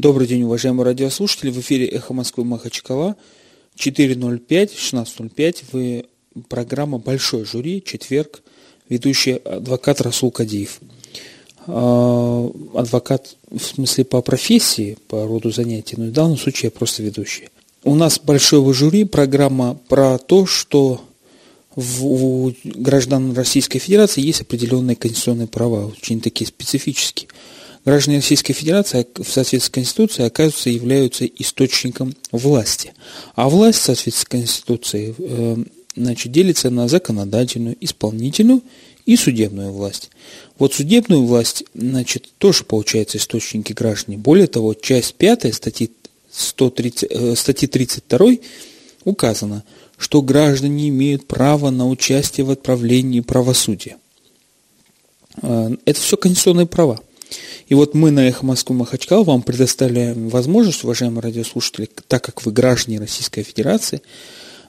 Добрый день, уважаемые радиослушатели. В эфире «Эхо Москвы» Махачкала. 4.05, 16.05. Вы программа «Большой жюри», четверг, ведущий адвокат Расул Кадиев. А, адвокат в смысле по профессии, по роду занятий, но в данном случае я просто ведущий. У нас большое жюри, программа про то, что у граждан Российской Федерации есть определенные конституционные права, очень такие специфические. Граждане Российской Федерации в соответствии с Конституцией, оказывается, являются источником власти. А власть в соответствии с Конституцией э, значит, делится на законодательную, исполнительную и судебную власть. Вот судебную власть, значит, тоже получается источники граждан. Более того, часть 5 статьи, 130, э, статьи 32 указано, что граждане имеют право на участие в отправлении правосудия. Э, это все конституционные права. И вот мы на «Эхо Москвы Махачкал вам предоставляем возможность, уважаемые радиослушатели, так как вы граждане Российской Федерации,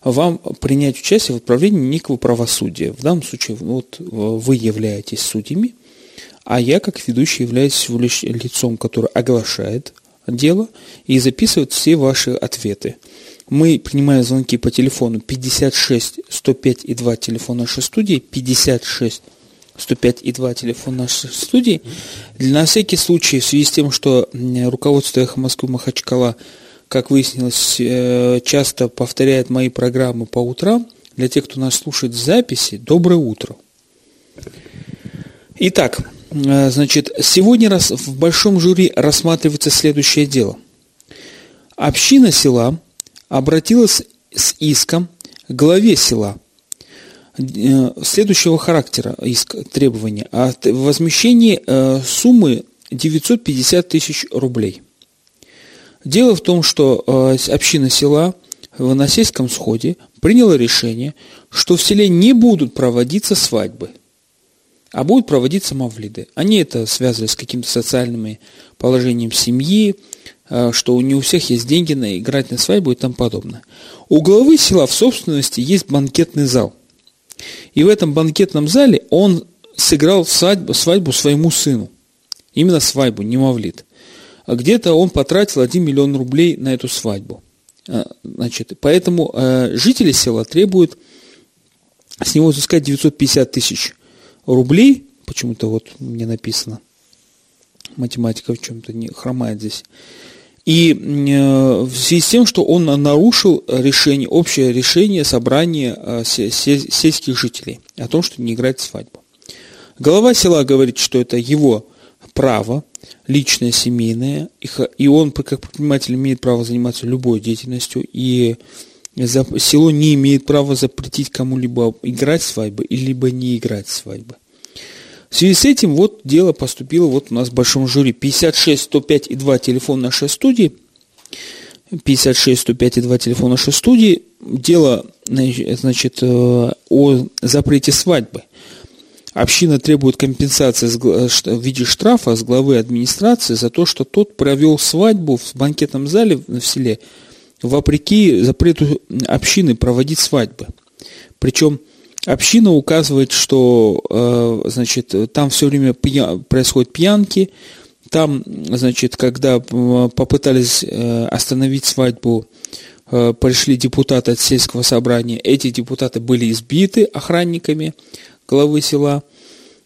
вам принять участие в отправлении некого правосудия. В данном случае вот, вы являетесь судьями, а я, как ведущий, являюсь лицом, которое оглашает дело и записывает все ваши ответы. Мы принимаем звонки по телефону 56 105 и 2 телефон нашей студии, 56 105 и 2 телефон нашей студии. На всякий случай, в связи с тем, что руководство «Эхо Москвы» Махачкала, как выяснилось, э, часто повторяет мои программы по утрам, для тех, кто нас слушает в записи, доброе утро. Итак, э, значит, сегодня в большом жюри рассматривается следующее дело. Община села обратилась с иском к главе села – следующего характера иск, требования о возмещении э, суммы 950 тысяч рублей. Дело в том, что э, община села в Насельском сходе приняла решение, что в селе не будут проводиться свадьбы, а будут проводиться мавлиды. Они это связывали с каким-то социальным положением семьи, что не у всех есть деньги на играть на свадьбу и тому подобное. У главы села в собственности есть банкетный зал – и в этом банкетном зале он сыграл свадьбу, свадьбу своему сыну. Именно свадьбу, не мавлит. А где-то он потратил 1 миллион рублей на эту свадьбу. А, значит, поэтому э, жители села требуют с него взыскать 950 тысяч рублей. Почему-то вот мне написано. Математика в чем-то не хромает здесь. И э, в связи с тем, что он нарушил решение, общее решение собрания э, сельских жителей о том, что не играть свадьбу. Глава села говорит, что это его право, личное, семейное, и он, как предприниматель, имеет право заниматься любой деятельностью, и село не имеет права запретить кому-либо играть свадьбы, либо не играть свадьбы. В связи с этим вот дело поступило вот у нас в большом жюри. 56 105 и 2 телефон нашей студии. 56 105 и 2 телефон нашей студии. Дело значит, э, о запрете свадьбы. Община требует компенсации в виде штрафа с главы администрации за то, что тот провел свадьбу в банкетном зале в селе вопреки запрету общины проводить свадьбы. Причем Община указывает, что э, значит, там все время пья... происходят пьянки, там, значит, когда попытались э, остановить свадьбу, э, пришли депутаты от сельского собрания, эти депутаты были избиты охранниками главы села.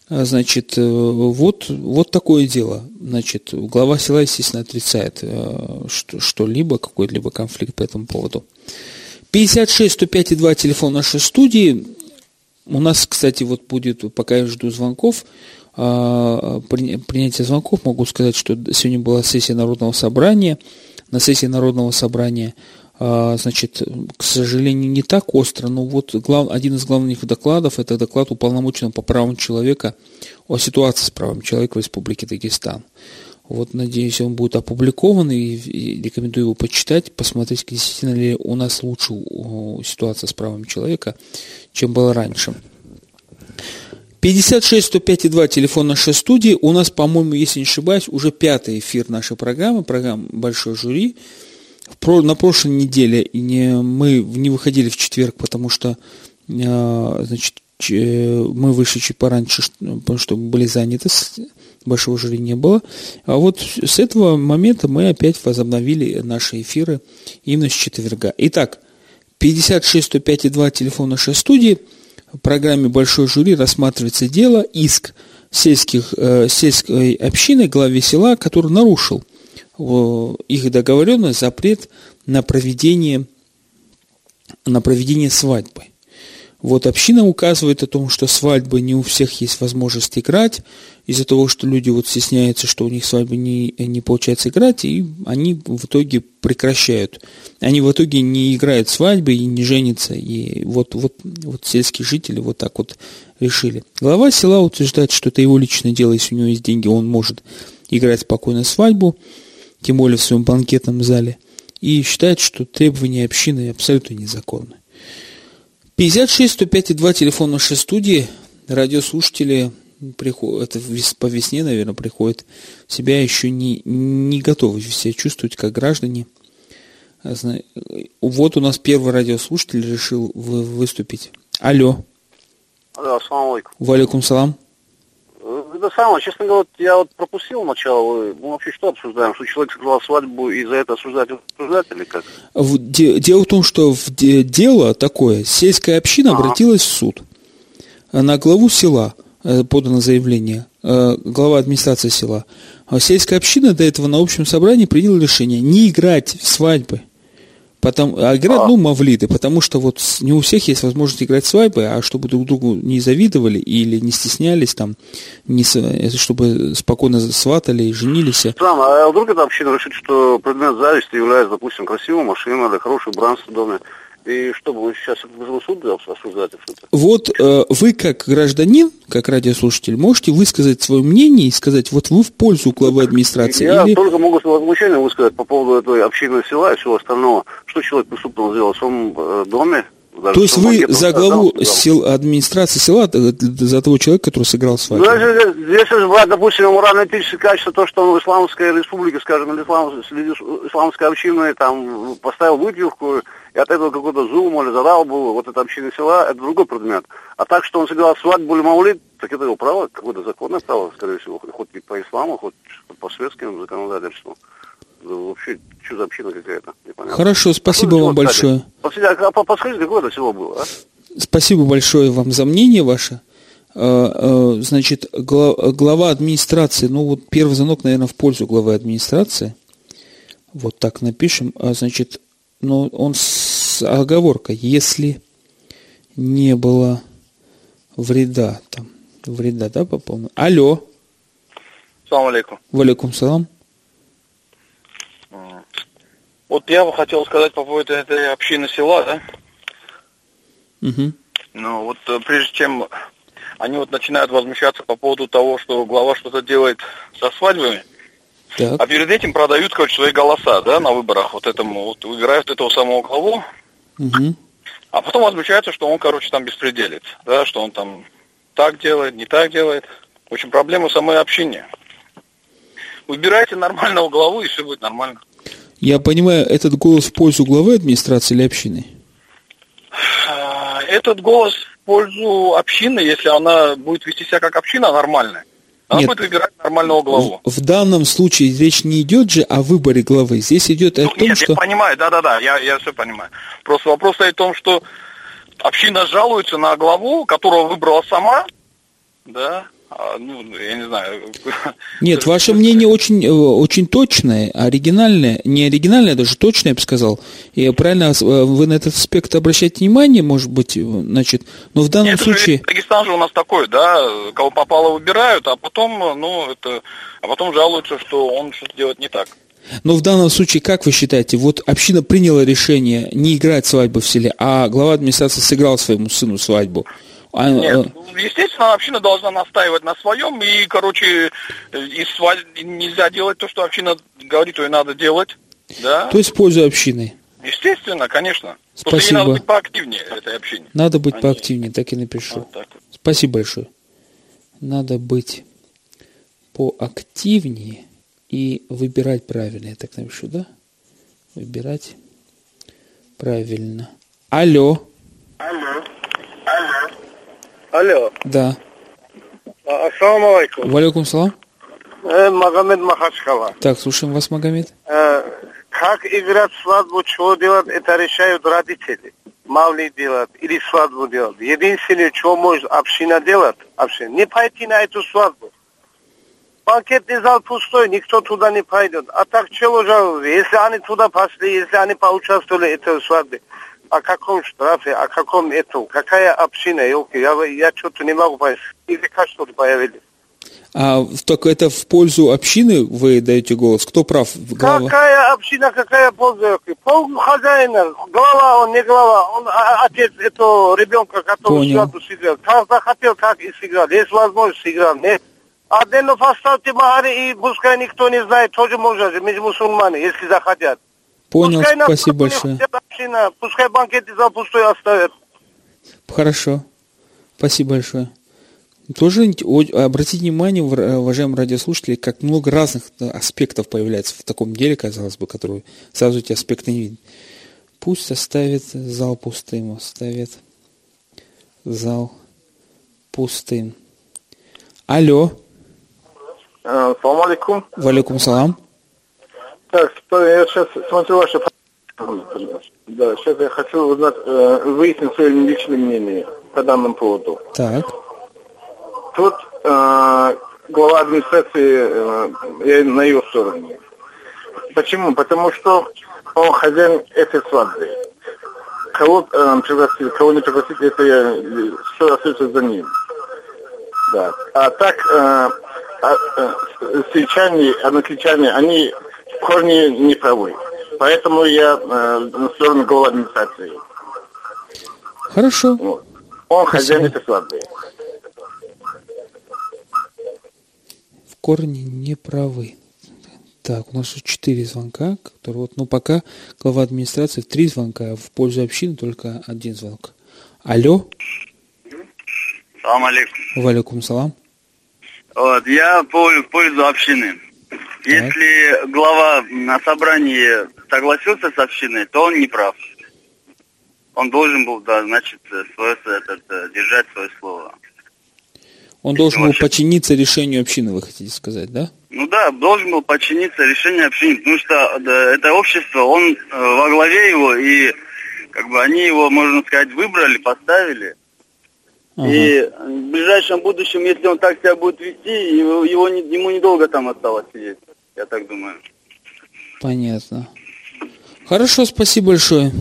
Значит, вот, вот такое дело. Значит, глава села, естественно, отрицает что-либо, какой-либо конфликт по этому поводу. 56 105 2 телефон нашей студии. У нас, кстати, вот будет, пока я жду звонков, а, принятие звонков, могу сказать, что сегодня была сессия Народного собрания. На сессии Народного собрания, а, значит, к сожалению, не так остро, но вот глав, один из главных докладов – это доклад уполномоченного по правам человека о ситуации с правами человека в Республике Дагестан. Вот, надеюсь, он будет опубликован и, рекомендую его почитать, посмотреть, действительно ли у нас лучше ситуация с правами человека, чем было раньше. 56 105 2 телефон нашей студии. У нас, по-моему, если не ошибаюсь, уже пятый эфир нашей программы, программа «Большой жюри». На прошлой неделе мы не выходили в четверг, потому что а, значит, мы вышли чуть пораньше, потому что были заняты большого жюри не было. А вот с этого момента мы опять возобновили наши эфиры именно с четверга. Итак, 56 105 2 телефон нашей студии. В программе «Большой жюри» рассматривается дело, иск сельских, э, сельской общины, главе села, который нарушил э, их договоренность, запрет на проведение, на проведение свадьбы. Вот община указывает о том, что свадьбы не у всех есть возможность играть, из-за того, что люди вот стесняются, что у них свадьбы не, не получается играть, и они в итоге прекращают. Они в итоге не играют свадьбы и не женятся. И вот, вот, вот сельские жители вот так вот решили. Глава села утверждает, что это его личное дело, если у него есть деньги, он может играть спокойно свадьбу, тем более в своем банкетном зале, и считает, что требования общины абсолютно незаконны. 56 105 2 телефон нашей студии. Радиослушатели приходят, это по весне, наверное, приходят в себя еще не, не готовы себя чувствовать как граждане. А вот у нас первый радиослушатель решил выступить. Алло. Да, ассаламу алейкум. Валикум салам. Это самое, честно говоря, я вот пропустил начало. Мы вообще что обсуждаем? Что человек сыграл свадьбу и за это осуждать осуждать или как? Дело в том, что в дело такое. Сельская община ага. обратилась в суд на главу села э, подано заявление, э, глава администрации села. А сельская община до этого на общем собрании приняла решение не играть в свадьбы. Потому, а играть, а. ну, мавлиды, потому что вот не у всех есть возможность играть свадьбы, а чтобы друг другу не завидовали или не стеснялись там, не, чтобы спокойно сватали и женились. Странно, а вдруг это община решит, что предмет зависти является, допустим, красивая машина или хороший в доме, и что, мы сейчас вызовем суд осуждать? Вот э, вы, как гражданин, как радиослушатель, можете высказать свое мнение и сказать, вот вы в пользу главы администрации? Я или... только могу свое возмущение высказать по поводу этой общины села и всего остального. Что человек преступного сделал в своем э, доме, даже То есть вы за главу сел, администрации села, за того человека, который сыграл с вами? Ну, если, если брать, допустим, морально-этическое качество, то, что он в исламской республике, скажем, или ислам, исламской общиной, там, поставил выпивку, и от этого какой-то зум или задал был, вот это община села, это другой предмет. А так, что он сыграл свадьбу или маулит, так это его право, какое-то законное право, скорее всего, хоть и по исламу, хоть по светским законодательству вообще, что за община какая-то? Непонятно. Хорошо, спасибо а вам большое. Подскажите, а какое это село было, а? Спасибо большое вам за мнение ваше. А, а, значит, глава администрации, ну вот первый звонок, наверное, в пользу главы администрации. Вот так напишем. А, значит, ну он с оговоркой, если не было вреда там, вреда, да, по полной. Алло. Салам алейкум. Валикум салам. Вот я бы хотел сказать по поводу этой общины села, да? Угу. Ну, вот э, прежде чем они вот начинают возмущаться по поводу того, что глава что-то делает со свадьбами, так. а перед этим продают, короче, свои голоса, да, на выборах, вот этому, вот выбирают этого самого главу, угу. а потом возмущаются, что он, короче, там беспределит, да, что он там так делает, не так делает. В общем, проблема в самой общине. Выбирайте нормального главу, и все будет нормально. Я понимаю, этот голос в пользу главы администрации или общины? А, этот голос в пользу общины, если она будет вести себя как община нормальная. Она Нет, будет выбирать нормального главу. В, в данном случае речь не идет же о выборе главы. Здесь идет ну, о том, нет, что... я понимаю, да-да-да, я, я все понимаю. Просто вопрос стоит в том, что община жалуется на главу, которую выбрала сама, да, а, ну, я не знаю. Нет, ваше мнение очень, э, очень точное, оригинальное, не оригинальное, даже точное, я бы сказал. И правильно, э, вы на этот аспект обращаете внимание, может быть, э, значит, но в данном Нет, случае... Дагестан же у нас такой, да, кого попало выбирают, а потом, ну, это, а потом жалуются, что он что-то делает не так. Но в данном случае, как вы считаете, вот община приняла решение не играть свадьбу в селе, а глава администрации сыграл своему сыну свадьбу. А, Нет, э, ну, естественно, община должна настаивать на своем, и, короче, из нельзя делать то, что община говорит, то и надо делать. Да? То есть пользу общины. Естественно, конечно. Спасибо. Просто надо быть поактивнее этой общине. Надо быть Они... поактивнее, так и напишу. Вот так. Спасибо большое. Надо быть поактивнее и выбирать правильно. Я так напишу, да? Выбирать правильно. Алло. Алло. Алло. Да. А, ассаламу алейкум. Валикум салам. Э, Магомед Махачкала. Так, слушаем вас, Магомед. Э, как играть свадьбу, что делать, это решают родители. Мавли делать или свадьбу делать. Единственное, что может община делать, община, не пойти на эту свадьбу. Банкетный зал пустой, никто туда не пойдет. А так чего жалуются? Если они туда пошли, если они поучаствовали в этой свадьбе, о каком штрафе, о каком этом, какая община, елки, я, я что-то не могу понять. Языка что-то появились. А так это в пользу общины вы даете голос? Кто прав? Глава? Какая община, какая польза? Пол хозяина, глава он, не глава, он а, отец этого ребенка, который свадьбу сыграл. Как захотел, так и сыграл. Есть возможность сыграл, нет? Отдельно поставьте Махари, и пускай никто не знает, тоже можно же, мы мусульмане, если захотят. Понял, пускай спасибо большое. Община, пускай банкеты за пустой оставят. Хорошо, спасибо большое. Тоже обратите внимание, уважаемые радиослушатели, как много разных аспектов появляется в таком деле, казалось бы, которые сразу эти аспекты не видят. Пусть оставит зал пустым, оставит зал пустым. Алло. Салам алейкум. Валикум салам. Так, я сейчас смотрю ваше... Да, сейчас я хочу узнать, э, выяснить свое личное мнение по данному поводу. Так. Тут э, глава администрации, э, я на ее стороне. Почему? Потому что он хозяин этой свадьбы. Кого э, пригласить, кого не пригласить, это я, все остается за ним. Да. А так, э, а, э, сельчане, односельчане, они в корне не правы. Поэтому я э, на сторону главы администрации. Хорошо. Вот. Он Спасибо. хозяин этой свадьбы. В корне не правы. Так, у нас тут четыре звонка, которые вот, ну, пока глава администрации в три звонка, а в пользу общины только один звонок. Алло. Салам алейкум. Валикум салам. Вот, я по, в пользу общины. Если глава на собрании согласился с общиной, то он не прав. Он должен был, да, значит, свое, этот, держать свое слово. Он должен был подчиниться решению общины, вы хотите сказать, да? Ну да, должен был подчиниться решению общины, потому что да, это общество, он э, во главе его, и как бы они его, можно сказать, выбрали, поставили. Ага. И в ближайшем будущем, если он так себя будет вести, его, его не, ему недолго там осталось сидеть, я так думаю. Понятно. Хорошо, спасибо большое.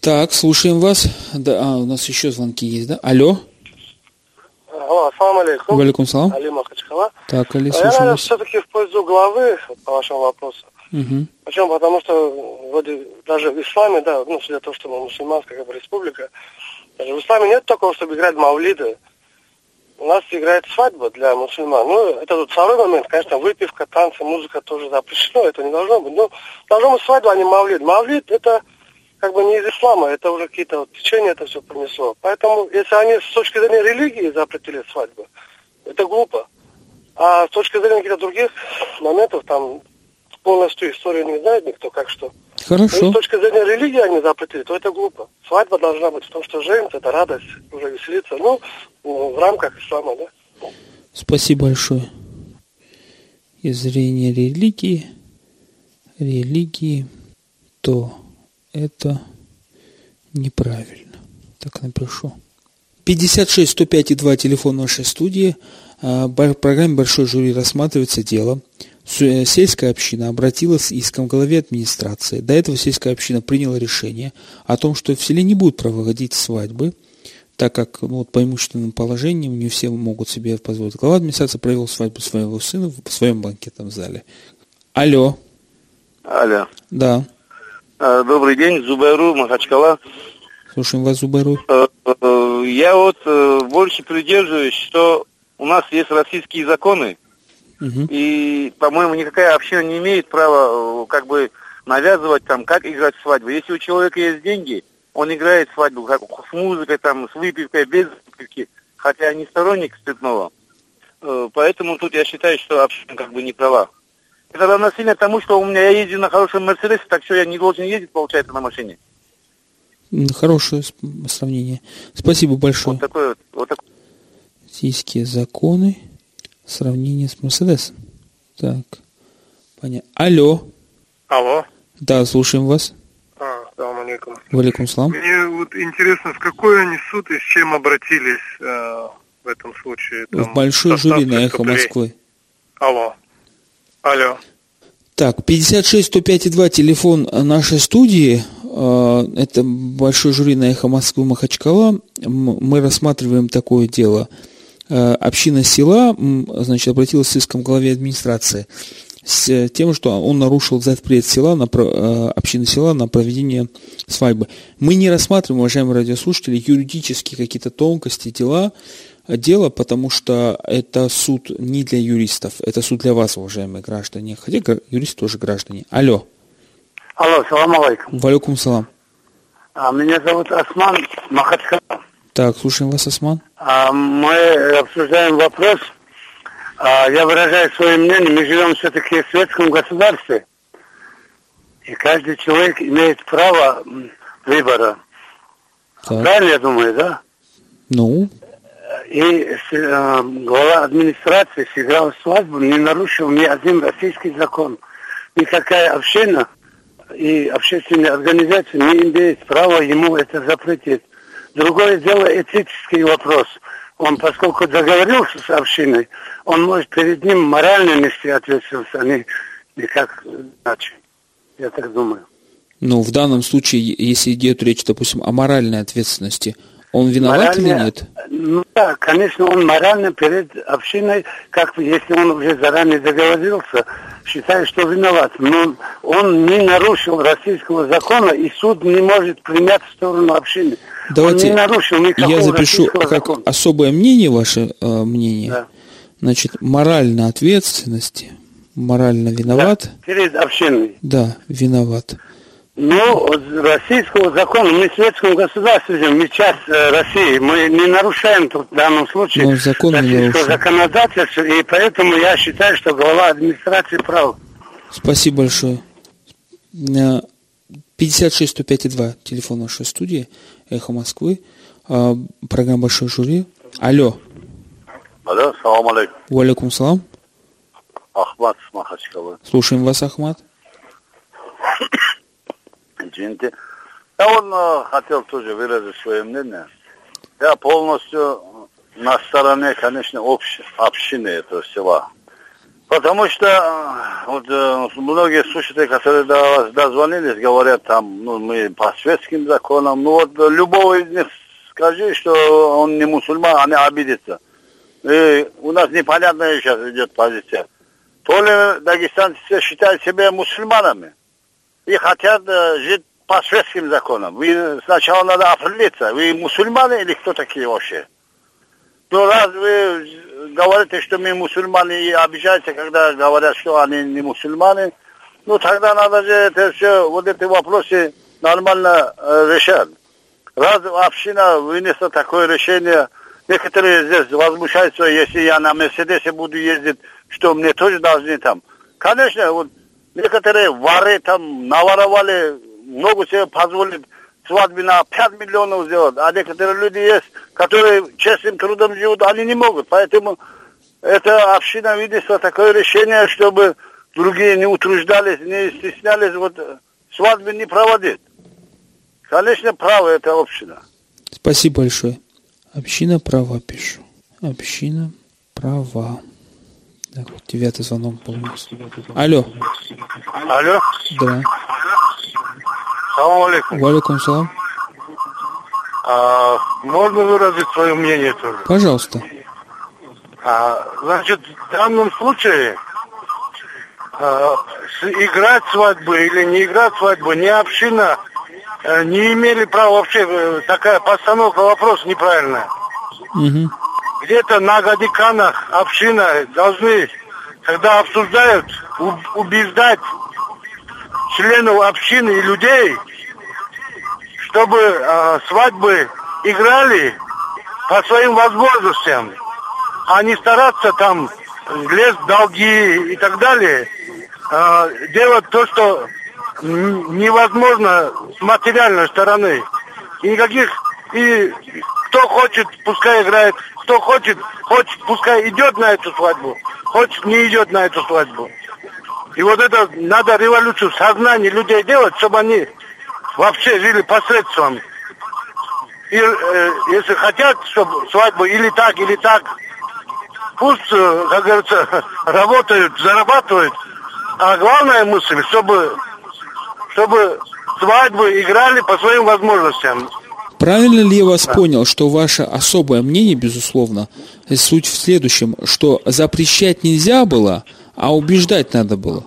Так, слушаем вас. Да, а, у нас еще звонки есть, да? Алло. Алло, ассаламу алейкум. Валикум салам. Али Махачкала. Так, Али, слушаем Я, наверное, все-таки в пользу главы, по вашему вопросу. Угу. Почему? Потому что вроде даже в исламе, да, ну, судя тому, что мы мусульманская как бы, республика, даже в исламе нет такого, чтобы играть мавлиды. У нас играет свадьба для мусульман. Ну, это тут второй момент, конечно, выпивка, танцы, музыка тоже запрещено, это не должно быть. Но должно быть свадьба, а не мавлид. Мавлид это как бы не из ислама, это уже какие-то вот течения это все принесло. Поэтому, если они с точки зрения религии запретили свадьбу, это глупо. А с точки зрения каких-то других моментов, там, полностью историю не знает никто, как что. Хорошо. Но с точки зрения религии они запретили, то это глупо. Свадьба должна быть в том, что женится, это радость, уже веселиться. Ну, в рамках ислама, да. Спасибо большое. Из зрения религии, религии, то это неправильно. Так напишу. 56 105 и 2 телефон нашей студии. А, в программе «Большой жюри» рассматривается дело сельская община обратилась с иском к главе администрации. До этого сельская община приняла решение о том, что в селе не будут проводить свадьбы, так как ну, вот, по имущественным положениям не все могут себе позволить. Глава администрации провел свадьбу своего сына в своем банкетном зале. Алло. Алло. Да. А, добрый день, Зубайру, Махачкала. Слушаем вас, Зубайру. Э, э, я вот больше придерживаюсь, что у нас есть российские законы, Угу. И, по-моему, никакая община не имеет права э, как бы навязывать там, как играть свадьбу. Если у человека есть деньги, он играет свадьбу как, с музыкой, там, с выпивкой, без выпивки, хотя не сторонник спиртного. Э, поэтому тут я считаю, что община как бы не права. Это равносильно тому, что у меня я езжу на хорошем Мерседесе, так что я не должен ездить, получается, на машине. Хорошее сравнение. Спасибо большое. Вот такое вот. вот такое. Российские законы Сравнение с Мерседес. Так. Понятно. Алло. Алло. Да, слушаем вас. А, салам алейкум. Валикум салам. Мне вот интересно, в какой они суд и с чем обратились э, в этом случае? Там, в большой жюри на «Эхо Москвы». Алло. Алло. Так, 56-105-2 телефон нашей студии. Э, это большой жюри на «Эхо Москвы» Махачкала. Мы рассматриваем такое дело. Э, община села, значит, обратилась с иском главе администрации с тем, что он нарушил запрет села на, э, общины села на проведение свадьбы. Мы не рассматриваем, уважаемые радиослушатели, юридические какие-то тонкости дела, дело, потому что это суд не для юристов, это суд для вас, уважаемые граждане. Хотя юристы тоже граждане. Алло. Алло, салам алейкум. Валюкум салам. А, меня зовут Осман Махачкала. Так, слушаем вас, Осман. А, мы обсуждаем вопрос. А, я выражаю свое мнение. Мы живем все-таки в светском государстве. И каждый человек имеет право выбора. Так. Правильно я думаю, да? Ну? И э, глава администрации сыграл свадьбу, не нарушил ни один российский закон. Никакая община и общественная организация не имеет права ему это запретить. Другое дело этический вопрос. Он, поскольку договорился с общиной, он может перед ним морально нести ответственность, а не никак иначе. Я так думаю. Ну, в данном случае, если идет речь, допустим, о моральной ответственности, он виноват морально, или нет? Ну да, конечно, он морально перед общиной, как если он уже заранее договорился, считает, что виноват. Но он не нарушил российского закона, и суд не может принять в сторону общины. Давайте он не нарушил никакого я запишу как закона. особое мнение, ваше э, мнение. Да. Значит, моральная ответственность, морально виноват. Да, перед общиной. Да, виноват. Ну, российского закона, мы в светском государстве живем, мы часть э, России, мы не нарушаем тут в данном случае Но закон российского законодательства, и поэтому я считаю, что глава администрации прав. Спасибо большое. 56 105 2, телефон нашей студии, Эхо Москвы, а, программа «Большой жюри». Алло. Алло, салам алейкум. Валикум салам. Ахмад с Махачкалы. Слушаем вас, Ахмад. Извините. Я он э, хотел тоже выразить свое мнение. Я полностью на стороне, конечно, общ, общины этого села. Потому что вот, э, многие слушатели, которые до вас дозвонились, говорят там, ну, мы по светским законам. Ну вот любого из них скажи, что он не мусульман, они обидятся. И у нас непонятная сейчас идет позиция. То ли дагестанцы считают себя мусульманами, и хотят э, жить по светским законам. Вы сначала надо определиться, вы мусульмане или кто такие вообще? Ну, раз вы говорите, что мы мусульмане и обижаете, когда говорят, что они не мусульмане, ну, тогда надо же это все, вот эти вопросы нормально э, решать. Раз община вынесла такое решение, некоторые здесь возмущаются, если я на Мерседесе буду ездить, что мне тоже должны там. Конечно, вот Некоторые воры там наворовали, много себе позволить свадьбы на 5 миллионов сделать. А некоторые люди есть, которые честным трудом живут, они не могут. Поэтому эта община вынесла такое решение, чтобы другие не утруждались, не стеснялись, вот свадьбы не проводить. Конечно, право это община. Спасибо большое. Община права пишу. Община права. Так, вот девятый звонок был. Алло. Алло. Да. Салам алейкум. Валикум салам. А, можно выразить свое мнение тоже? Пожалуйста. А, значит, в данном случае а, играть свадьбу или не играть свадьбу, ни община а, не имели права вообще, э, такая постановка вопроса неправильная. Угу где-то на Гадиканах община должны, когда обсуждают, убеждать членов общины и людей, чтобы э, свадьбы играли по своим возможностям, а не стараться там лезть в долги и так далее, э, делать то, что невозможно с материальной стороны. И никаких и кто хочет, пускай играет, кто хочет, хочет, пускай идет на эту свадьбу, хочет, не идет на эту свадьбу. И вот это надо революцию в сознании людей делать, чтобы они вообще жили посредством. И э, если хотят, чтобы свадьбу или так, или так, пусть, э, как говорится, работают, зарабатывают. А главная мысль, чтобы, чтобы свадьбы играли по своим возможностям. Правильно ли я вас да. понял, что ваше особое мнение, безусловно, суть в следующем, что запрещать нельзя было, а убеждать надо было?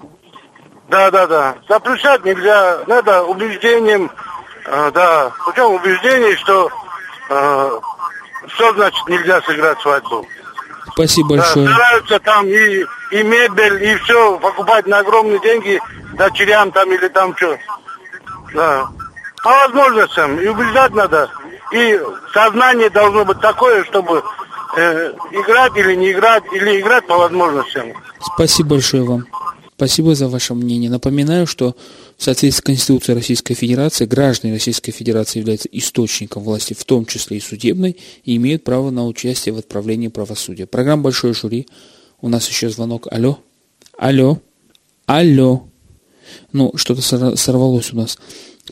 Да, да, да. Запрещать нельзя, надо убеждением, э, да, путем убеждений, что э, что значит нельзя сыграть свадьбу. Спасибо большое. Да, стараются там и, и мебель, и все покупать на огромные деньги дочерям там или там что. Да. По возможностям. И убеждать надо. И сознание должно быть такое, чтобы э, играть или не играть, или играть по возможностям. Спасибо большое вам. Спасибо за ваше мнение. Напоминаю, что в соответствии с Конституцией Российской Федерации граждане Российской Федерации являются источником власти, в том числе и судебной, и имеют право на участие в отправлении правосудия. Программа «Большое жюри». У нас еще звонок. Алло? Алло? Алло? Ну, что-то сорвалось у нас.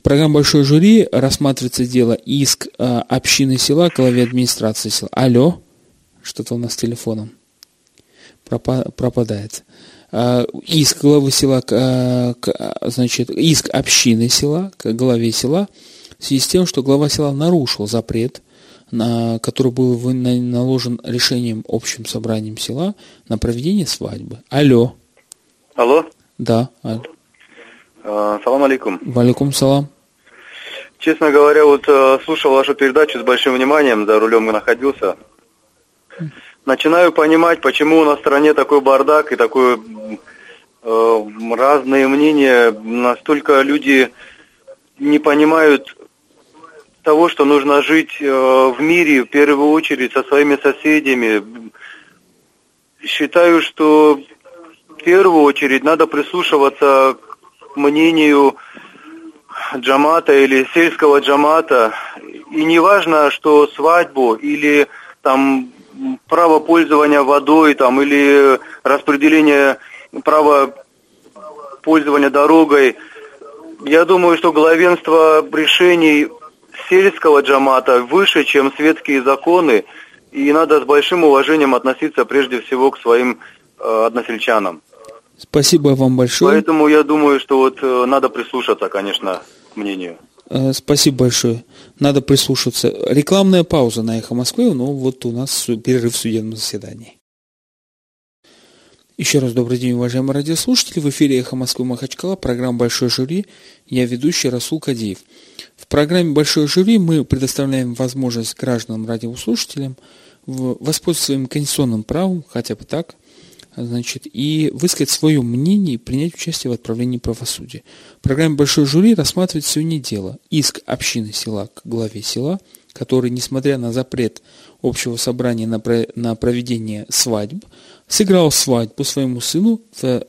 Программа «Большое жюри» рассматривается дело иск э, общины села к главе администрации села. Алло? Что-то у нас с телефоном пропадает. Э, иск главы села, э, значит, иск общины села, к главе села, в связи с тем, что глава села нарушил запрет, на, который был наложен решением общим собранием села на проведение свадьбы. Алло. Алло. Да. Алло. А, салам алейкум. Валикум салам. Честно говоря, вот э, слушал вашу передачу с большим вниманием, за рулем находился начинаю понимать, почему у нас в стране такой бардак и такое э, разные мнения. Настолько люди не понимают того, что нужно жить э, в мире, в первую очередь, со своими соседями. Считаю, что в первую очередь надо прислушиваться к мнению джамата или сельского джамата. И не важно, что свадьбу или там право пользования водой там, или распределение права пользования дорогой. Я думаю, что главенство решений сельского джамата выше, чем светские законы, и надо с большим уважением относиться прежде всего к своим э, односельчанам. Спасибо вам большое. Поэтому я думаю, что вот э, надо прислушаться, конечно, к мнению. Э, спасибо большое. Надо прислушаться. Рекламная пауза на «Эхо Москвы», но вот у нас перерыв в судебном заседании. Еще раз добрый день, уважаемые радиослушатели. В эфире «Эхо Москвы» Махачкала, программа «Большой жюри». Я ведущий Расул Кадиев. В программе «Большой жюри» мы предоставляем возможность гражданам радиослушателям воспользоваться своим конституционным правом, хотя бы так, значит, и высказать свое мнение и принять участие в отправлении правосудия. В программе «Большой жюри» рассматривает сегодня дело иск общины села к главе села, который, несмотря на запрет общего собрания на, про, на проведение свадьб, сыграл свадьбу своему сыну в,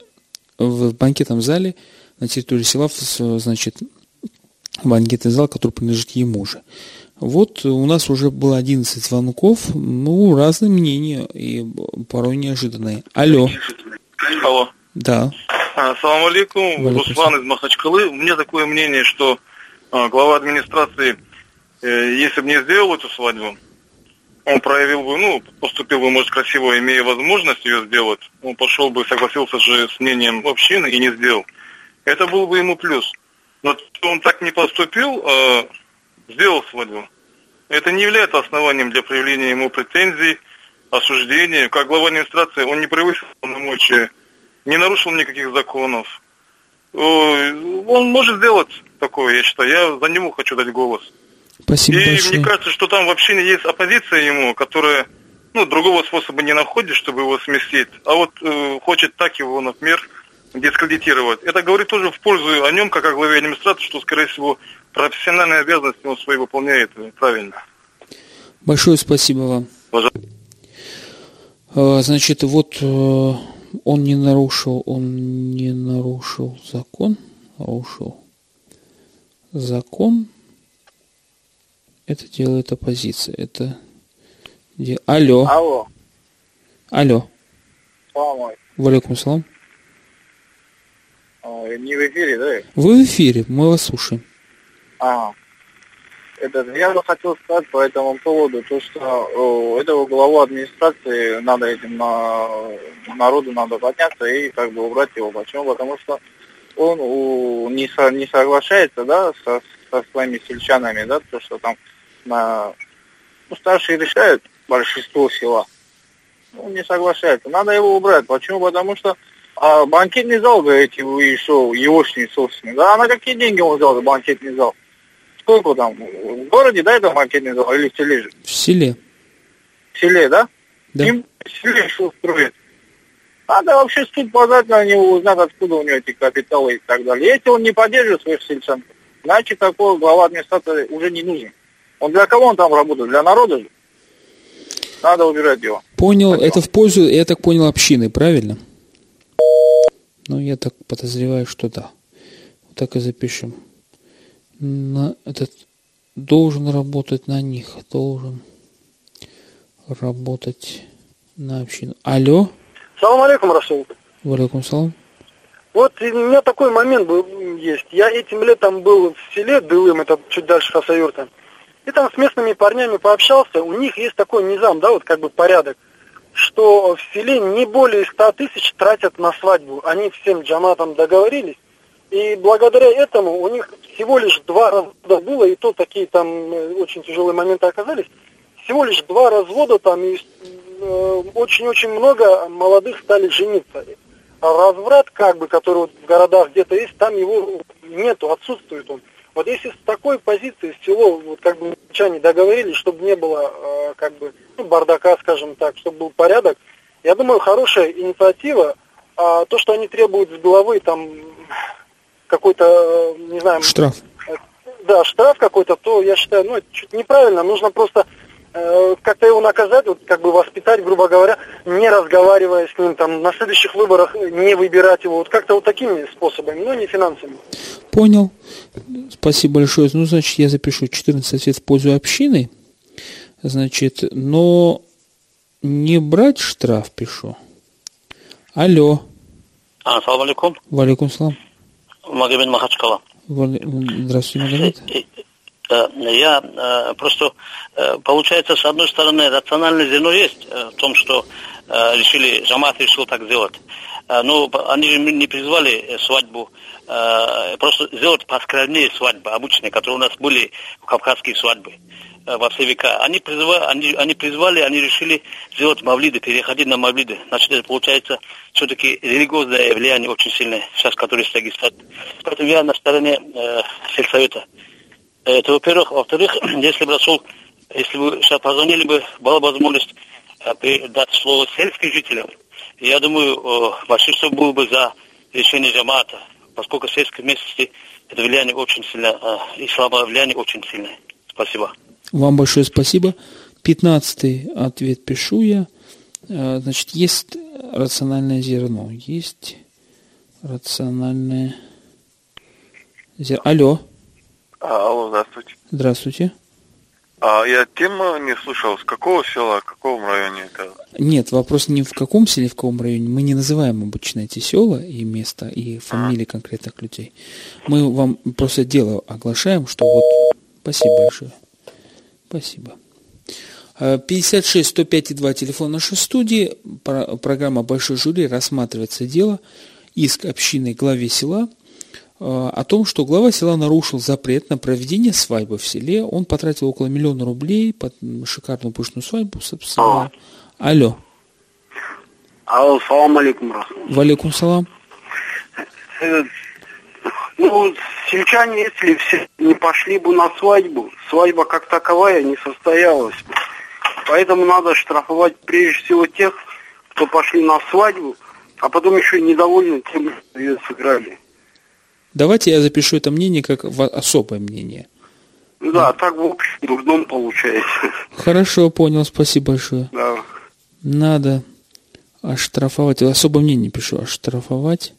в банкетном зале на территории села, значит, банкетный зал, который принадлежит ему же. Вот у нас уже было 11 звонков, ну, разные мнения и порой неожиданные. Алло. Алло. Да. Ассаламу алейкум, Руслан из Махачкалы. У меня такое мнение, что а, глава администрации, э, если бы не сделал эту свадьбу, он проявил бы, ну, поступил бы, может, красиво, имея возможность ее сделать, он пошел бы, согласился же с мнением общины и не сделал. Это был бы ему плюс. Но он так не поступил, а сделал свадьбу. Это не является основанием для проявления ему претензий, осуждения. Как глава администрации он не превысил полномочия, не нарушил никаких законов. Он может сделать такое, я считаю. Я за него хочу дать голос. Спасибо И большое. мне кажется, что там вообще не есть оппозиция ему, которая ну, другого способа не находит, чтобы его сместить. А вот э, хочет так его, например, дискредитировать. Это говорит тоже в пользу о нем, как о главе администрации, что, скорее всего, профессиональные обязанности он свои выполняет правильно. Большое спасибо вам. Пожалуйста. А, значит, вот э, он не нарушил, он не нарушил закон, нарушил закон Это делает оппозиция. Это... Алло. Алло. Алло. Салам Валикум салам. Не в эфире, да? Вы в эфире, мы вас слушаем. Ага. Это, я бы хотел сказать по этому поводу, то, что о, этого главу администрации надо этим на, народу надо подняться и как бы убрать его. Почему? Потому что он у, не, со, не соглашается, да, со, со своими сельчанами, да, то, что там на, ну, старшие решают большинство села. Он не соглашается. Надо его убрать. Почему? Потому что а банкетный зал, говорите, вы что, егошний. Да, а на какие деньги он взял банкетный зал? Сколько там? В городе, да, это банкетный зал или в селе же? В селе. В селе, да? Да. Им в селе что строит? Надо вообще суд подать на него, узнать, откуда у него эти капиталы и так далее. Если он не поддерживает своих сельчан, значит, такой глава администрации уже не нужен. Он для кого он там работает? Для народа же? Надо убирать его. Понял, Спасибо. это в пользу, я так понял, общины, правильно? Ну, я так подозреваю, что да. Вот так и запишем. На этот должен работать на них, должен работать на общину. Алло? Салам алейкум, Расул. Валейкум салам. Вот у меня такой момент был, есть. Я этим летом был в селе Дылым, это чуть дальше Хасаюрта. И там с местными парнями пообщался. У них есть такой низам, да, вот как бы порядок что в селе не более 100 тысяч тратят на свадьбу. Они всем джаматам договорились. И благодаря этому у них всего лишь два развода было, и то такие там э, очень тяжелые моменты оказались. Всего лишь два развода там, и э, очень-очень много молодых стали жениться. А разврат, как бы, который вот в городах где-то есть, там его нету, отсутствует он. Вот если с такой позиции село, вот как бы мечане договорились, чтобы не было э, как бы ну, бардака, скажем так, чтобы был порядок, я думаю, хорошая инициатива. А то, что они требуют с головы там какой-то, э, не знаю... Штраф. Да, штраф какой-то, то я считаю, ну, это чуть неправильно. Нужно просто Э, как-то его наказать, вот как бы воспитать, грубо говоря, не разговаривая с ним, там, на следующих выборах не выбирать его, вот как-то вот такими способами, но не финансами. Понял. Спасибо большое. Ну, значит, я запишу 14 лет в пользу общины, значит, но не брать штраф пишу. Алло. А, салам алейкум. Валикум салам. Магомед Махачкала. Здравствуйте, Магомед. Э, я э, просто, э, получается, с одной стороны, рациональное зерно есть в том, что решили, Жамат решил так сделать. Но они же не призвали свадьбу, просто сделать поскромнее свадьбы обычные, которые у нас были в кавказские свадьбы во все века. Они призвали, они, они призвали, они решили сделать мавлиды, переходить на мавлиды. Значит, это получается все-таки религиозное влияние очень сильное, сейчас, которое Дагестане. Поэтому я на стороне э, сельсовета. Это во-первых. Во-вторых, если бы Расул, если бы сейчас позвонили бы, была бы возможность э, дать слово сельским жителям, я думаю, большинство было бы за решение джамата, поскольку в сельской местности это влияние очень сильное, э, ислама влияние очень сильное. Спасибо. Вам большое спасибо. Пятнадцатый ответ пишу я. Э, значит, есть рациональное зерно. Есть рациональное зерно. Алло. А, алло, здравствуйте. Здравствуйте. А я тему не слышал, с какого села, в каком районе это? Нет, вопрос не в каком селе, в каком районе. Мы не называем обычно эти села и места, и фамилии конкретных людей. Мы вам просто дело оглашаем, что вот... Спасибо большое. Спасибо. 56 105 2 телефон нашей студии. Программа «Большой жюри» рассматривается дело иск общины главе села – Э, о том, что глава села нарушил запрет на проведение свадьбы в селе. Он потратил около миллиона рублей под шикарную пышную свадьбу, собственно. Алло. Алло, салам алейкум. Валейкум салам. Э, ну, сельчане, если все не пошли бы на свадьбу, свадьба как таковая не состоялась бы. Поэтому надо штрафовать прежде всего тех, кто пошли на свадьбу, а потом еще недовольны тем, что ее сыграли. Давайте я запишу это мнение как особое мнение. Да, так в общем дурном получается. Хорошо, понял, спасибо большое. Да. Надо оштрафовать, особое мнение пишу, оштрафовать,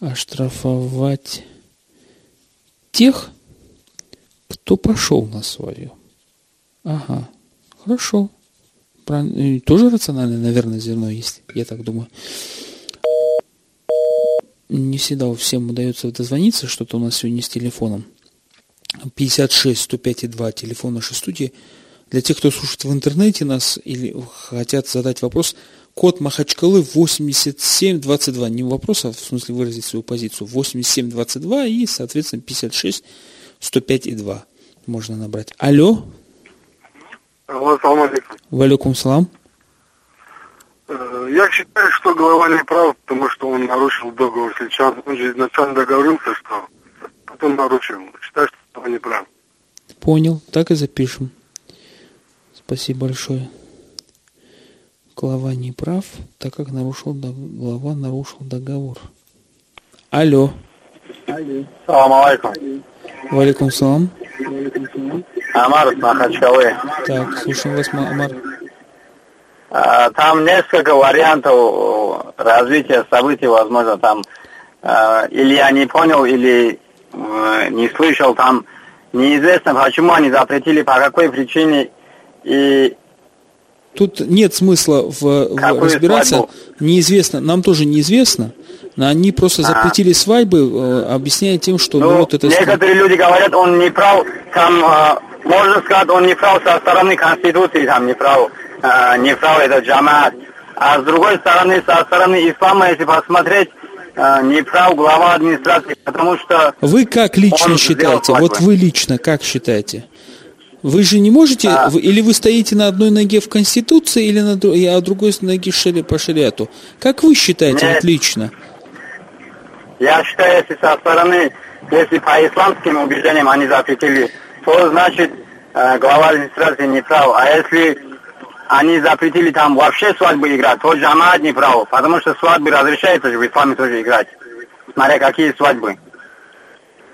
оштрафовать тех, кто пошел на свою. Ага, хорошо. Тоже рациональное, наверное, зерно есть, я так думаю. Не всегда всем удается дозвониться, что-то у нас сегодня с телефоном. 56 105 2 телефон нашей студии. Для тех, кто слушает в интернете нас или хотят задать вопрос, код Махачкалы 8722. Не вопрос, а в смысле выразить свою позицию. 8722 и, соответственно, 56 105 и 2 можно набрать. Алло. Алло, салам алейкум. Валикум салам. Э, я считаю, что глава не прав, потому что он нарушил договор сейчас. Он же изначально договорился, что потом нарушил. Считаю, что глава не прав. Понял, так и запишем. Спасибо большое. Глава не прав, так как нарушил глава нарушил договор. Алло. Салам алейкум. Валикум салам. Амар Махачкалы. Так, слушаем вас, Амар. А, там несколько вариантов развития событий, возможно, там а, или я не понял, или э, не слышал, там неизвестно, почему они запретили, по какой причине, и Тут нет смысла в, в разбираться. Свадьбу? Неизвестно, нам тоже неизвестно. Но они просто а. запретили свадьбы, э, объясняя тем, что ну, ну, вот это... Некоторые люди говорят, он не прав, там, э, можно сказать, он не прав со стороны Конституции, там не прав, э, не прав этот джамат. А с другой стороны, со стороны ислама, если посмотреть, не прав глава администрации, потому что... Вы как лично считаете? Вот вы лично как считаете? Вы же не можете, а... вы, или вы стоите на одной ноге в Конституции, или на а другой ноге шари, по шариату. Как вы считаете Нет. отлично? Я считаю, если со стороны, если по исламским убеждениям они запретили, то значит э, глава администрации не прав. А если они запретили там вообще свадьбы играть, то джамаат не прав, потому что свадьбы разрешается же в исламе тоже играть, смотря какие свадьбы.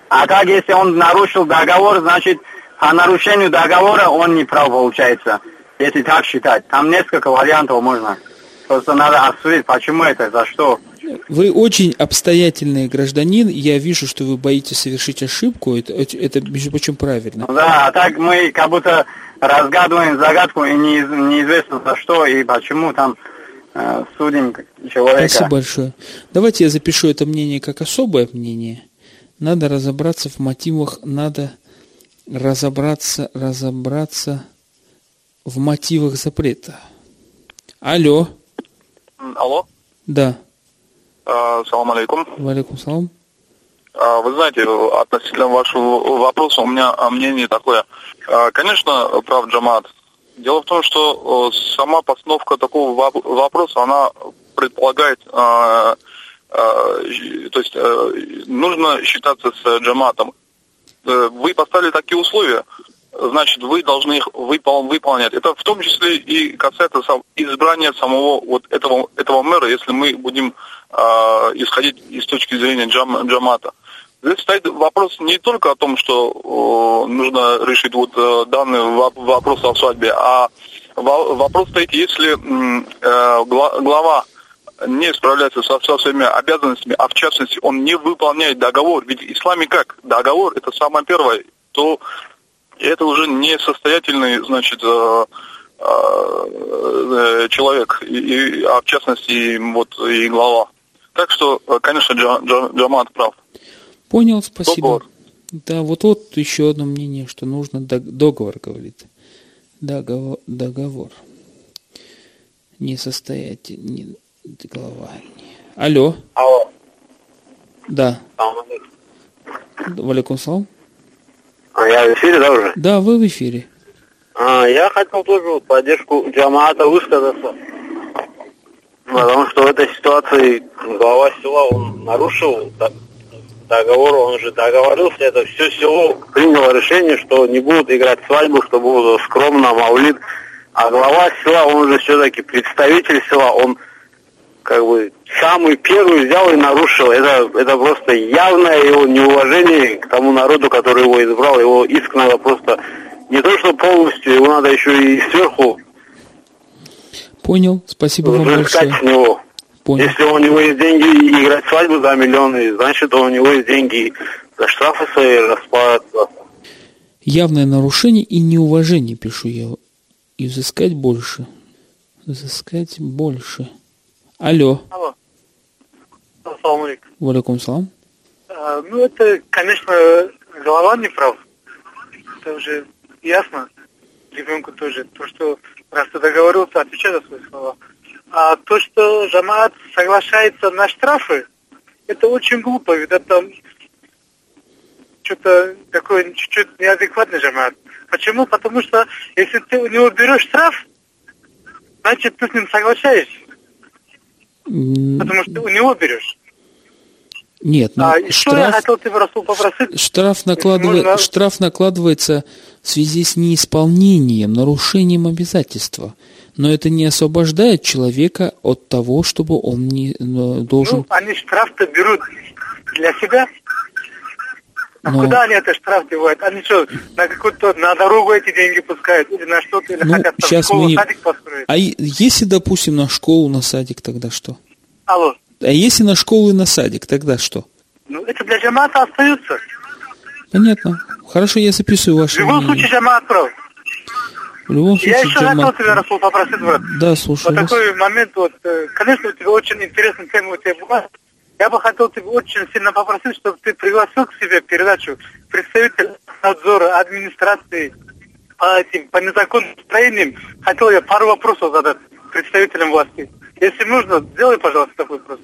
А так, если он нарушил договор, значит по нарушению договора он не прав получается, если так считать. Там несколько вариантов можно. Просто надо обсудить, почему это, за что. Вы очень обстоятельный гражданин. Я вижу, что вы боитесь совершить ошибку. Это, это между прочим, правильно. Да, а так мы как будто разгадываем загадку и не, неизвестно за что и почему там э, судим человека. Спасибо большое. Давайте я запишу это мнение как особое мнение. Надо разобраться в мотивах, надо разобраться, разобраться в мотивах запрета. Алло. Алло. Да. А, салам алейкум. Валейкум салам. А, вы знаете, относительно вашего вопроса у меня мнение такое. А, конечно, прав Джамат. Дело в том, что сама постановка такого вопроса, она предполагает, то есть нужно считаться с Джаматом. Э, вы поставили такие условия, значит, вы должны их выпол выполнять. Это в том числе и касается избрания самого вот этого, этого мэра, если мы будем э, исходить из точки зрения джам, джамата. Здесь стоит вопрос не только о том, что э, нужно решить вот э, данный вопрос о свадьбе, а вопрос стоит, если э, глава не справляется со, со своими обязанностями, а в частности он не выполняет договор, ведь в исламе как? Договор это самое первое, то это уже несостоятельный, значит, э, э, человек, и, и, а в частности и, вот и глава. Так что, конечно, Джа, Джа, Джамат прав. Понял, спасибо. Договор. Да, вот вот еще одно мнение, что нужно договор, говорит. Договор. договор. Несостоятельный голова. Алло. Алло. Да. Валикум салам. А я в эфире, да, уже? Да, вы в эфире. А, я хотел тоже поддержку джамаата высказаться. Потому что в этой ситуации глава села, он нарушил договор, он же договорился, это все село приняло решение, что не будут играть свадьбу, что будут скромно маулит. А глава села, он же все-таки представитель села, он как бы самый первый взял и нарушил. Это, это просто явное его неуважение к тому народу, который его избрал. Его иск надо просто не то что полностью, его надо еще и сверху Понял, спасибо вам большое. с него. Понял. Если у него есть деньги играть свадьбу за миллионы, значит у него есть деньги за штрафы свои расплачиваться. Явное нарушение и неуважение, пишу я. И взыскать больше. Взыскать больше. Алло. Алло. Ассаламу алейкум. Валикум салам. А, ну, это, конечно, голова не прав. Это уже ясно. Ребенку тоже. То, что раз ты договорился, отвечай за свои слова. А то, что Жамаат соглашается на штрафы, это очень глупо. Ведь это что-то такое чуть-чуть неадекватный Жамаат. Почему? Потому что если ты у него берешь штраф, значит ты с ним соглашаешься. Потому что ты у него берешь. Нет, ну, а штраф, что я хотел Расул, попросить? Штраф, накладывает, можно... штраф накладывается в связи с неисполнением, нарушением обязательства. Но это не освобождает человека от того, чтобы он не должен... Ну, они штраф-то берут для себя. А Но... куда они это штраф девают? Они что, на какую-то, на дорогу эти деньги пускают? Или на что-то? Или ну, хотят там сейчас школу, мы не... садик построить? А если, допустим, на школу, на садик, тогда что? Алло. А если на школу и на садик, тогда что? Ну, это для джамата остаются. Понятно. Хорошо, я записываю ваше В любом мнение. случае джамат прав. В любом случае Я еще джамат... хотел тебя, Расул, попросить, брат. Да, слушаю Вот вас. такой момент, вот, э, конечно, у тебя очень интересная тема у тебя была. Я бы хотел тебя очень сильно попросить, чтобы ты пригласил к себе передачу представителя надзора, администрации по этим, по незаконным строениям. Хотел я пару вопросов задать представителям власти. Если нужно, сделай, пожалуйста, такой вопрос.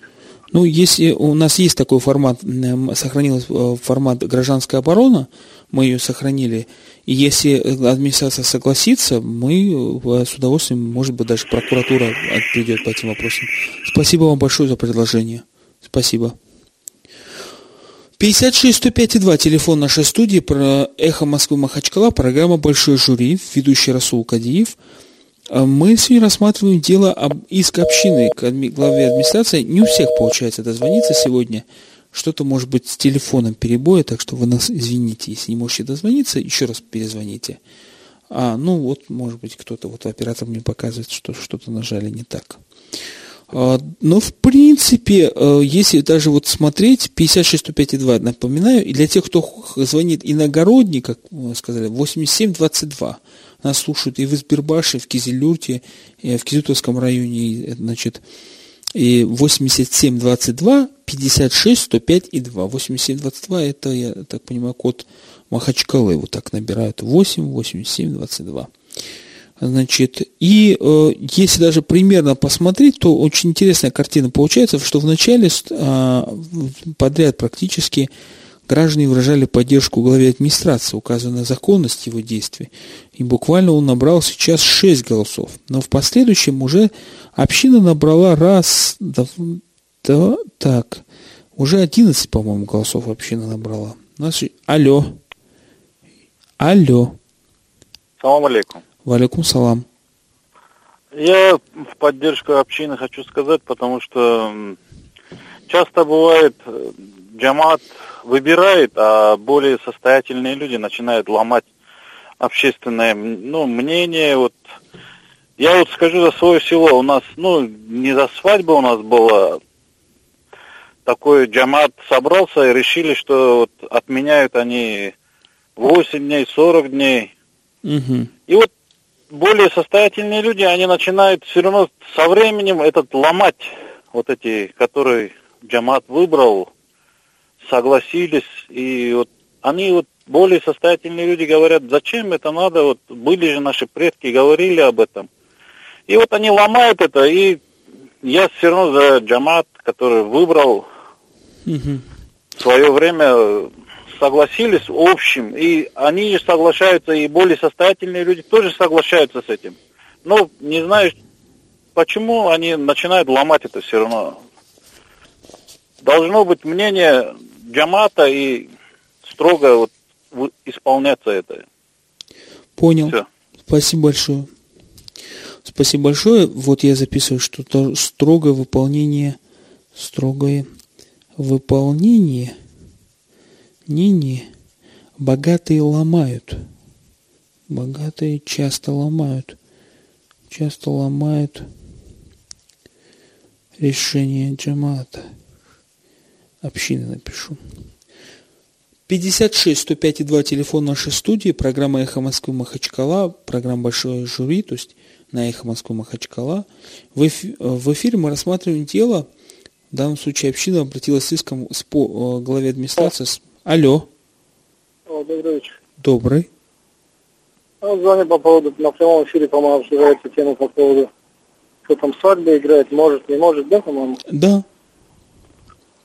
Ну, если у нас есть такой формат, м, сохранился э, формат гражданская оборона, мы ее сохранили, и если администрация согласится, мы э, с удовольствием, может быть, даже прокуратура придет по этим вопросам. Спасибо вам большое за предложение. Спасибо. 56 105 2, телефон нашей студии, про «Эхо Москвы Махачкала», программа «Большой жюри», ведущий Расул Кадиев. А Мы сегодня рассматриваем дело об иск общины к главе администрации. Не у всех получается дозвониться сегодня. Что-то может быть с телефоном перебоя, так что вы нас извините, если не можете дозвониться, еще раз перезвоните. А, ну вот, может быть, кто-то, вот оператор мне показывает, что что-то нажали не так. А, Но, в принципе, э, если даже вот смотреть, 56 105 2, напоминаю, и для тех, кто звонит иногородний, как мы сказали, 87 22, нас слушают и в Избербаше, и в Кизилюрте, и в Кизютовском районе, и, значит, и 87 22, 56 105 и 2. 87 22 это, я так понимаю, код Махачкалы, вот так набирают. 8 87 22. Значит, и э, если даже примерно посмотреть, то очень интересная картина получается, что вначале э, подряд практически граждане выражали поддержку главе администрации, указывая законность его действий. И буквально он набрал сейчас 6 голосов. Но в последующем уже община набрала раз, да, да, так, уже 11, по-моему, голосов община набрала. Нас... Алло. Алло. Салам алейкум. Валикум салам. Я в поддержку общины хочу сказать, потому что часто бывает, э, джамат выбирает, а более состоятельные люди начинают ломать общественное ну, мнение. Вот. Я вот скажу за свое село. У нас, ну, не за свадьбу у нас было, такой джамат собрался и решили, что вот отменяют они 8 дней, 40 дней. Угу. И вот более состоятельные люди, они начинают все равно со временем этот ломать, вот эти, которые джамат выбрал, согласились, и вот они вот более состоятельные люди говорят, зачем это надо, вот были же наши предки, говорили об этом. И вот они ломают это, и я все равно за джамат, который выбрал Угу. в свое время согласились в общем, и они соглашаются, и более состоятельные люди тоже соглашаются с этим. Но не знаю, почему они начинают ломать это все равно. Должно быть мнение джамата и строго вот исполняться это. Понял. Всё. Спасибо большое. Спасибо большое. Вот я записываю, что то строгое выполнение, строгое выполнение, не не, богатые ломают, богатые часто ломают, часто ломают решение джамата. Общины напишу. 56 105 и 2 телефон нашей студии, программа «Эхо Москвы Махачкала», программа «Большое жюри», то есть на «Эхо Москвы Махачкала». В, эфи, в эфире мы рассматриваем дело, в данном случае община обратилась с иском с по, э, главе администрации. Алло. О, добрый вечер. Добрый. А, звоню по поводу, на прямом эфире, по-моему, обсуждается тема по поводу, кто там свадьбы играет, может, не может, да, по-моему? Да.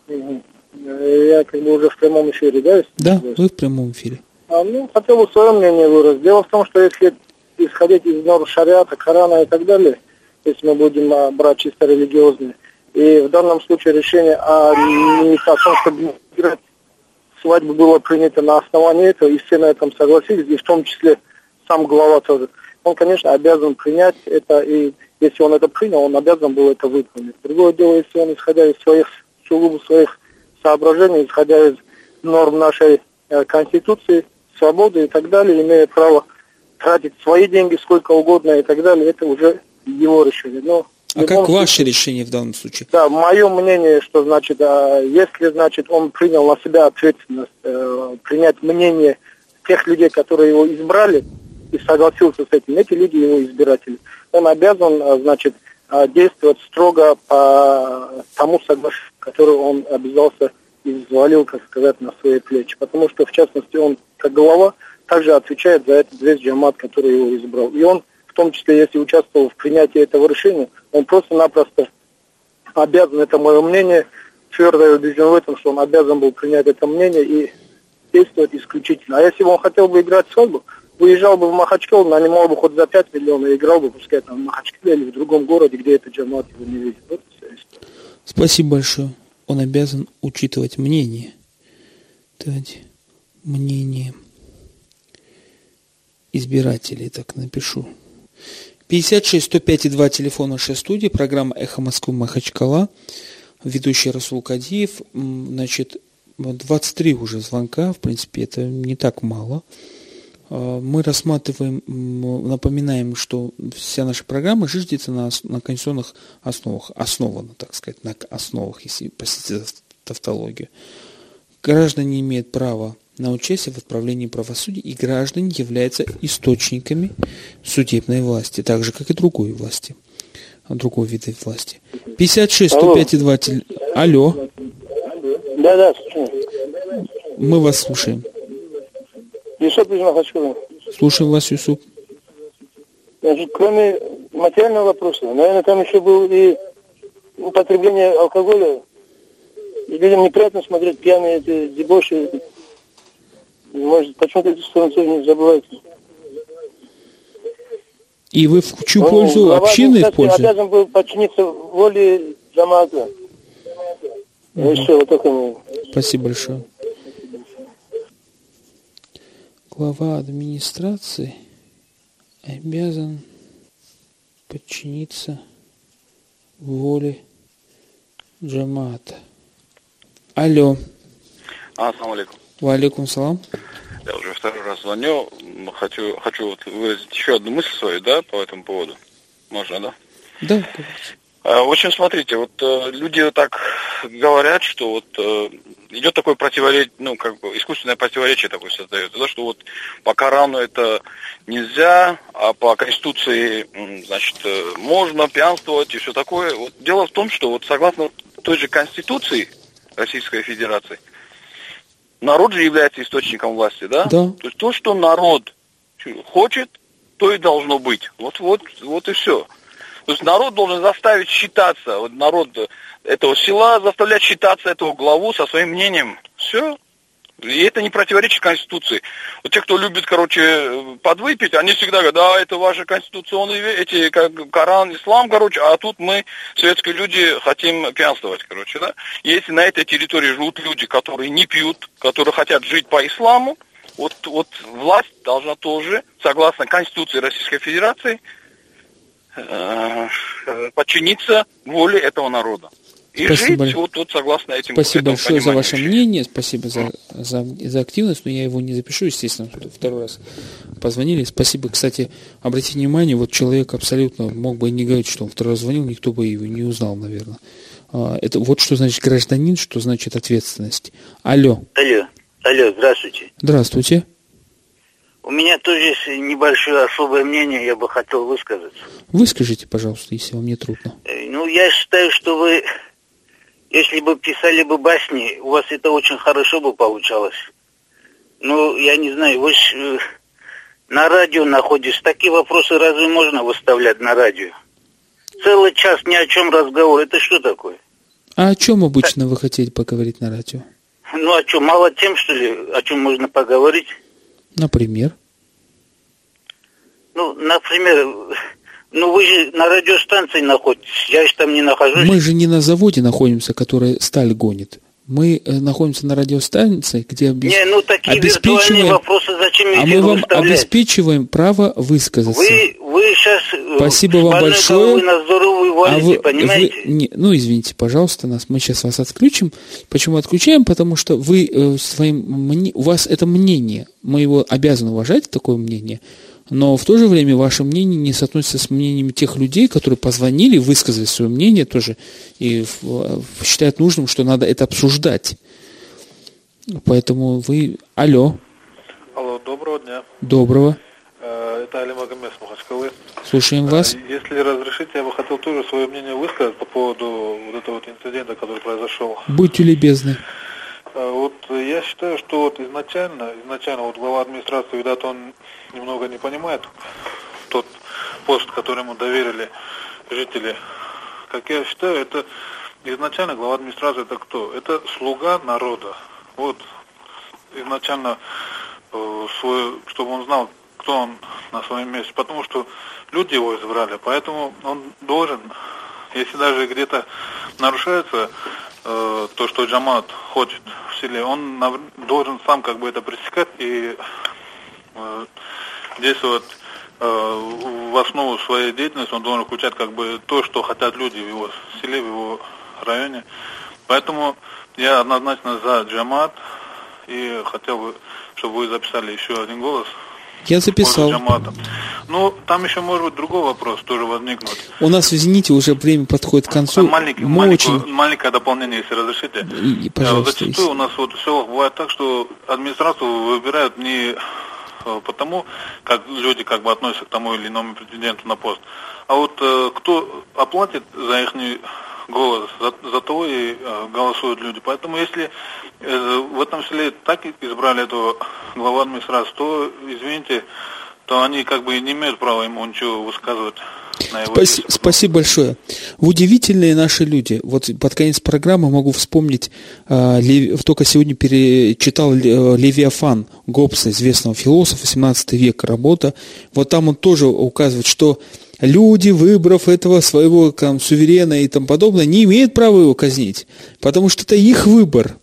Угу. Я как бы уже в прямом эфире, да? Да, вы в прямом эфире. А, ну, хотел бы свое мнение выразить. Дело в том, что если исходить из норм шариата, Корана и так далее, если мы будем а, брать чисто религиозные, и в данном случае решение о, о том, чтобы играть свадьбу было принято на основании этого, и все на этом согласились, и в том числе сам глава тоже. Он, конечно, обязан принять это, и если он это принял, он обязан был это выполнить. Другое дело, если он, исходя из своих, сугубо своих соображений, исходя из норм нашей э, Конституции, свободы и так далее, имея право тратить свои деньги сколько угодно и так далее, это уже его решение. Но а как случае, ваше решение в данном случае? Да, мое мнение, что значит, а, если значит он принял на себя ответственность э, принять мнение тех людей, которые его избрали, и согласился с этим, эти люди его избиратели. Он обязан, а, значит, а, действовать строго по тому соглашению, которое он обязался и взвалил, как сказать, на свои плечи. Потому что, в частности, он, как глава, также отвечает за этот весь джамат, который его избрал. И он, в том числе, если участвовал в принятии этого решения, он просто-напросто обязан, это мое мнение, твердо убежден в этом, что он обязан был принять это мнение и действовать исключительно. А если бы он хотел бы играть свадьбу, выезжал бы в Махачкал, нанимал бы хоть за 5 миллионов играл бы, пускай там в Махачкале или в другом городе, где этот джамат его не видит. Вот Спасибо большое. Он обязан учитывать мнение. Давайте. Мнение избирателей, так напишу. 56 105 и 2 телефона нашей студии, программа «Эхо Москвы Махачкала», ведущий Расул Кадиев. Значит, 23 уже звонка, в принципе, это не так мало. А, мы рассматриваем, напоминаем, что вся наша программа жиждется на, на конституционных основах, основана, так сказать, на основах, если простите тавтологию. Граждане имеют право на участие в отправлении правосудия, и граждане являются источниками судебной власти, так же, как и другой власти, другой вида власти. 56 105 и 2 Алло. Да, да, Мы вас слушаем. Юсуп из Махачкала. Слушаем вас, Юсуп. Значит, кроме материального вопроса, наверное, там еще был и употребление алкоголя. И людям неприятно смотреть пьяные эти дебоши. Может, почему-то эту сторону не забывайте. И вы в чью ну, пользу общины используете? обязан был подчиниться воле Джамата. Угу. Еще вот такое. Спасибо большое глава администрации обязан подчиниться воле джамата. Алло. А, ассаламу алейкум. Валикум салам. Я уже второй раз звоню. Хочу, хочу вот выразить еще одну мысль свою, да, по этому поводу. Можно, да? Да. А, в общем, смотрите, вот э, люди так говорят, что вот э, идет такое противоречие, ну, как бы искусственное противоречие такое создается, да, что вот по Корану это нельзя, а по Конституции, значит, э, можно пьянствовать и все такое. Вот дело в том, что вот согласно той же Конституции Российской Федерации, народ же является источником власти, да? Да. То есть то, что народ хочет, то и должно быть. Вот, вот, вот и все. То есть народ должен заставить считаться, вот народ этого села заставлять считаться этого главу со своим мнением. Все. И это не противоречит Конституции. Вот те, кто любит, короче, подвыпить, они всегда говорят, да, это ваши конституционные, эти, как Коран, Ислам, короче, а тут мы, светские люди, хотим пьянствовать, короче, да. Если на этой территории живут люди, которые не пьют, которые хотят жить по исламу, вот, вот власть должна тоже, согласно Конституции Российской Федерации, Э, подчиниться воле этого народа. И спасибо. жить вот, вот согласно этим Спасибо большое за ваше мнение, спасибо за, за, за активность, но я его не запишу, естественно, второй раз позвонили. Спасибо, кстати, обратите внимание, вот человек абсолютно мог бы не говорить, что он второй раз звонил, никто бы его не узнал, наверное. А, это вот что значит гражданин, что значит ответственность. Алло. Алло. Алло, здравствуйте. Здравствуйте. У меня тоже есть небольшое особое мнение, я бы хотел высказаться. Выскажите, пожалуйста, если вам не трудно. Э, Ну, я считаю, что вы, если бы писали бы басни, у вас это очень хорошо бы получалось. Ну, я не знаю, вы ж э, на радио находишь, такие вопросы разве можно выставлять на радио? Целый час ни о чем разговор, это что такое? А о чем обычно вы хотели поговорить на радио? Ну, о чем, мало тем, что ли, о чем можно поговорить? Например? Ну, например, ну вы же на радиостанции находитесь, я же там не нахожусь. Мы же не на заводе находимся, который сталь гонит. Мы э, находимся на радиостанции, где обес... Не, ну такие обеспечиваем... вопросы зачем А мы вам выставлять? обеспечиваем право высказаться. Вы, вы сейчас Спасибо вам большое. Вы на здоровую А валите, вы, понимаете? вы не- ну, извините, пожалуйста, нас. Мы сейчас вас отключим. Почему отключаем? Потому что вы э, своим у вас это мнение. Мы его обязаны уважать, такое мнение. Но в то же время ваше мнение не соотносится с мнением тех людей, которые позвонили, высказали свое мнение тоже и считают нужным, что надо это обсуждать. Поэтому вы... Алло, Алло, доброго дня. доброго. Э, Это Али Магомед с Махачкалы. Слушаем вас. Э, Если разрешите, я бы хотел тоже свое мнение высказать по поводу вот этого вот инцидента, который произошел. Будьте любезны. Э, Вот я считаю, что вот изначально, изначально вот глава администрации, видать, он немного не понимает тот пост, который ему доверили жители. Как я считаю, это изначально глава администрации это кто? Это слуга народа. Вот изначально э, свой, чтобы он знал, кто он на своем месте, потому что люди его избрали, поэтому он должен, если даже где-то нарушается э, то, что Джамат хочет в селе, он должен сам как бы это пресекать и э, действовать э, в основу своей деятельности, он должен включать как бы то, что хотят люди в его селе, в его районе. Поэтому я однозначно за Джамат и хотел бы, чтобы вы записали еще один голос. Я записал. Ну, там еще может быть другой вопрос тоже возникнуть. У нас, извините, уже время подходит к концу. Маленький, Мы маленькое, очень... маленькое дополнение, если разрешите. И- Э, пожалуйста, Зачастую если- у нас вот в селах бывает так, что администрацию выбирают не э, потому, как люди как бы относятся к тому или иному претенденту на пост, а вот э, кто оплатит за их голос, за, за того и э, голосуют люди. Поэтому если э, в этом селе так избрали этого главу администрации, то, извините, то они как бы не имеют права ему ничего высказывать на его Спаси- спасибо большое. Вы удивительные наши люди. Вот под конец программы могу вспомнить, Лев- только сегодня перечитал Ле- Левиафан Гоббса, известного философа, 17 века работа. Вот там он тоже указывает, что люди, выбрав этого своего там, суверена и тому подобное, не имеют права его казнить, потому что это их выбор.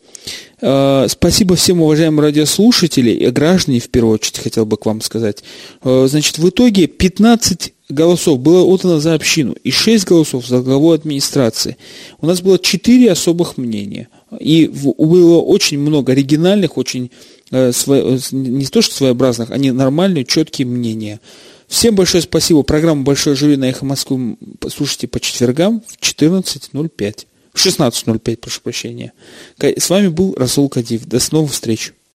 Э, Спасибо всем уважаемым радиослушателям и граждане, в первую очередь, хотел бы к вам сказать. Э, Значит, в итоге 15 голосов было отдано за общину и 6 голосов за главу администрации. У нас было 4 особых мнения. И было очень много оригинальных, очень э, не то что своеобразных, они нормальные, четкие мнения. Всем большое спасибо. Программу «Большое жюри» на «Эхо Москвы» слушайте по четвергам в 14.05. В 16.05, прошу прощения. С вами был Расул Кадив. До новых встреч.